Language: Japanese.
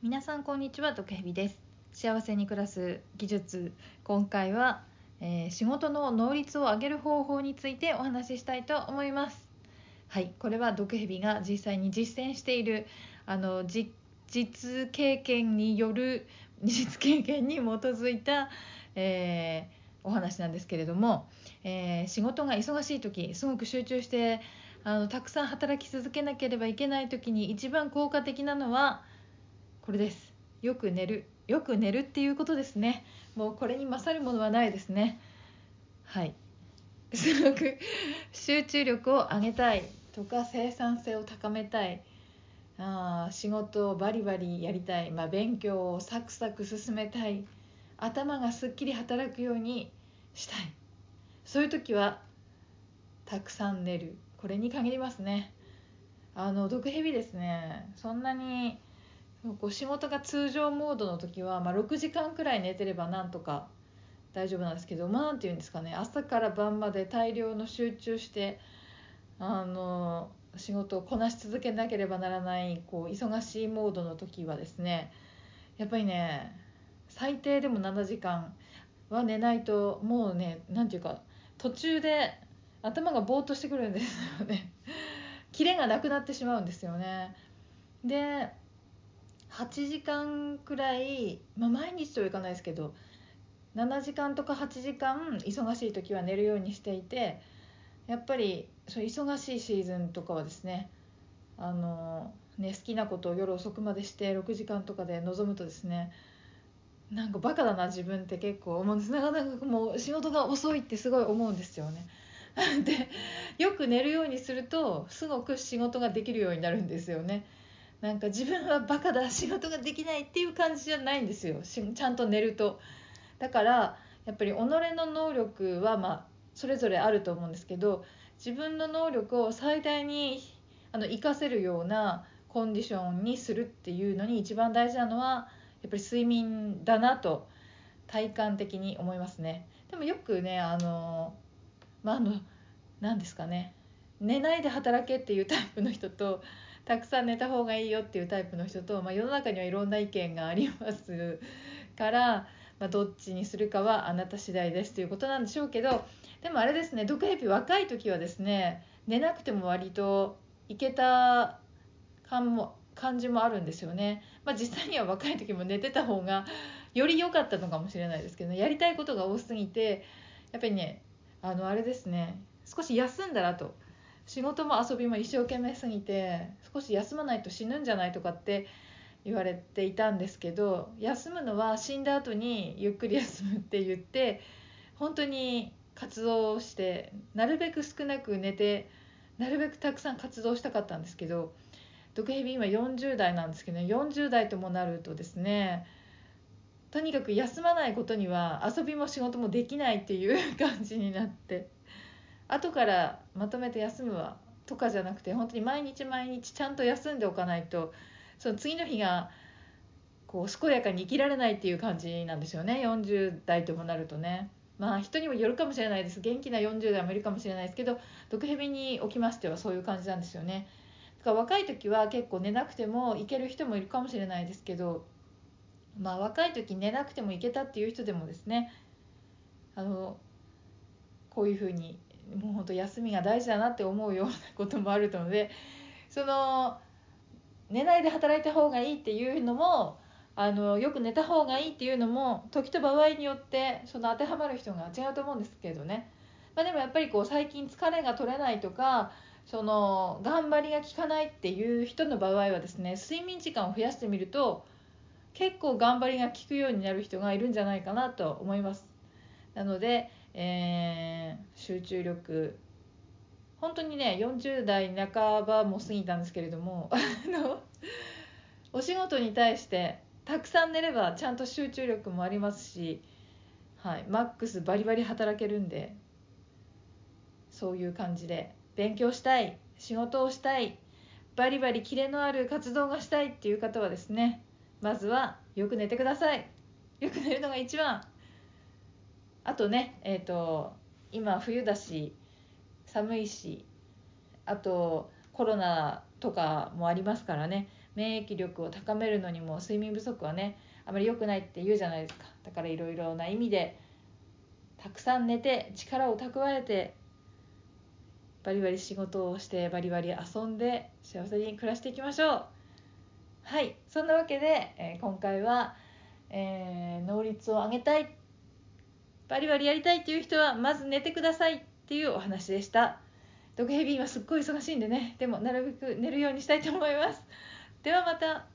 皆さんこんにちは毒蛇です。幸せに暮らす技術今回は、えー、仕事の能率を上げる方法についてお話ししたいと思います。はいこれは毒蛇が実際に実践しているあの実経験による 実経験に基づいた、えー、お話なんですけれども、えー、仕事が忙しい時すごく集中してあのたくさん働き続けなければいけない時に一番効果的なのはこれです。よく寝る。よく寝るっていうことですね。もうこれに勝るものはないですね。はい。すごく集中力を上げたいとか生産性を高めたい。あ仕事をバリバリやりたい、まあ、勉強をサクサク進めたい。頭がすっきり働くようにしたい。そういう時はたくさん寝る。これに限りますね。あの毒蛇ですね。そんなにこう仕事が通常モードの時は、まあ、6時間くらい寝てればなんとか大丈夫なんですけどまあて言うんですかね。朝から晩まで大量の集中してあの仕事をこなし続けなければならないこう忙しいモードの時はですねやっぱりね最低でも7時間は寝ないともうね何て言うか途中で頭がぼーっとしてくるんですよね。キレがなくなってしまうんですよね。で8時間くらい、まあ、毎日とはいかないですけど7時間とか8時間忙しい時は寝るようにしていてやっぱりそう忙しいシーズンとかはですねあのね好きなことを夜遅くまでして6時間とかで臨むとですねなんかバカだな自分って結構思うんですなかなかもう仕事が遅いってすごい思うんですよね。でよく寝るようにするとすごく仕事ができるようになるんですよね。なんか自分はバカだ仕事ができないっていう感じじゃないんですよちゃんと寝ると。だからやっぱり己の能力はまあそれぞれあると思うんですけど自分の能力を最大にあの活かせるようなコンディションにするっていうのに一番大事なのはやっぱり睡眠だなと体感的に思いますね。でもよくねあのまああの何ですかね寝ないで働けっていうタイプの人とたくさん寝た方がいいよっていうタイプの人と、まあ、世の中にはいろんな意見があります から、まあ、どっちにするかはあなた次第ですということなんでしょうけどでもあれですね毒蛇若い時はですね寝なくても割といけた感も感じもあるんですよね、まあ、実際には若い時も寝てた方がより良かったのかもしれないですけど、ね、やりたいことが多すぎてやっぱりねあのあれですね少し休んだらと仕事も遊びも一生懸命すぎて少し休まないと死ぬんじゃないとかって言われていたんですけど休むのは死んだ後にゆっくり休むって言って本当に活動をしてなるべく少なく寝てなるべくたくさん活動したかったんですけど毒蛇今40代なんですけどね40代ともなるとですねとにかく休まないことには遊びも仕事もできないっていう感じになって。後からまとめて休むわとかじゃなくて本当に毎日毎日ちゃんと休んでおかないとその次の日がこう健やかに生きられないっていう感じなんですよね。40代ともなるとね。まあ人にもよるかもしれないです。元気な40代もいるかもしれないです。けど毒蛇におきましてはそういう感じなんですよね。だから若い時は結構寝なくてもいける人もいるかもしれないですけどまあ若い時寝なくてもいけたっていう人でもですねあのこういうふうにもう本当休みが大事だなって思うようなこともあるのでその寝ないで働いた方がいいっていうのもあのよく寝た方がいいっていうのも時と場合によってその当てはまる人が違うと思うんですけどね、まあ、でもやっぱりこう最近疲れが取れないとかその頑張りが効かないっていう人の場合はですね睡眠時間を増やしてみると結構頑張りが効くようになる人がいるんじゃないかなと思います。なので、えー、集中力。本当にね40代半ばも過ぎたんですけれども お仕事に対してたくさん寝ればちゃんと集中力もありますし、はい、マックスバリバリ働けるんでそういう感じで勉強したい仕事をしたいバリバリキレのある活動がしたいっていう方はですねまずはよく寝てください。よく寝るのが一番。あとねえっ、ー、と今冬だし寒いしあとコロナとかもありますからね免疫力を高めるのにも睡眠不足はねあまり良くないって言うじゃないですか。だからいろいろな意味でたくさん寝て力を蓄えてバリバリ仕事をしてバリバリ遊んで幸せに暮らしていきましょう。はいそんなわけで、えー、今回は、えー、能率を上げたいバリバリやりたいっていう人はまず寝てくださいっていうお話でした。毒蛇今すっごい忙しいんでね。でもなるべく寝るようにしたいと思います。ではまた。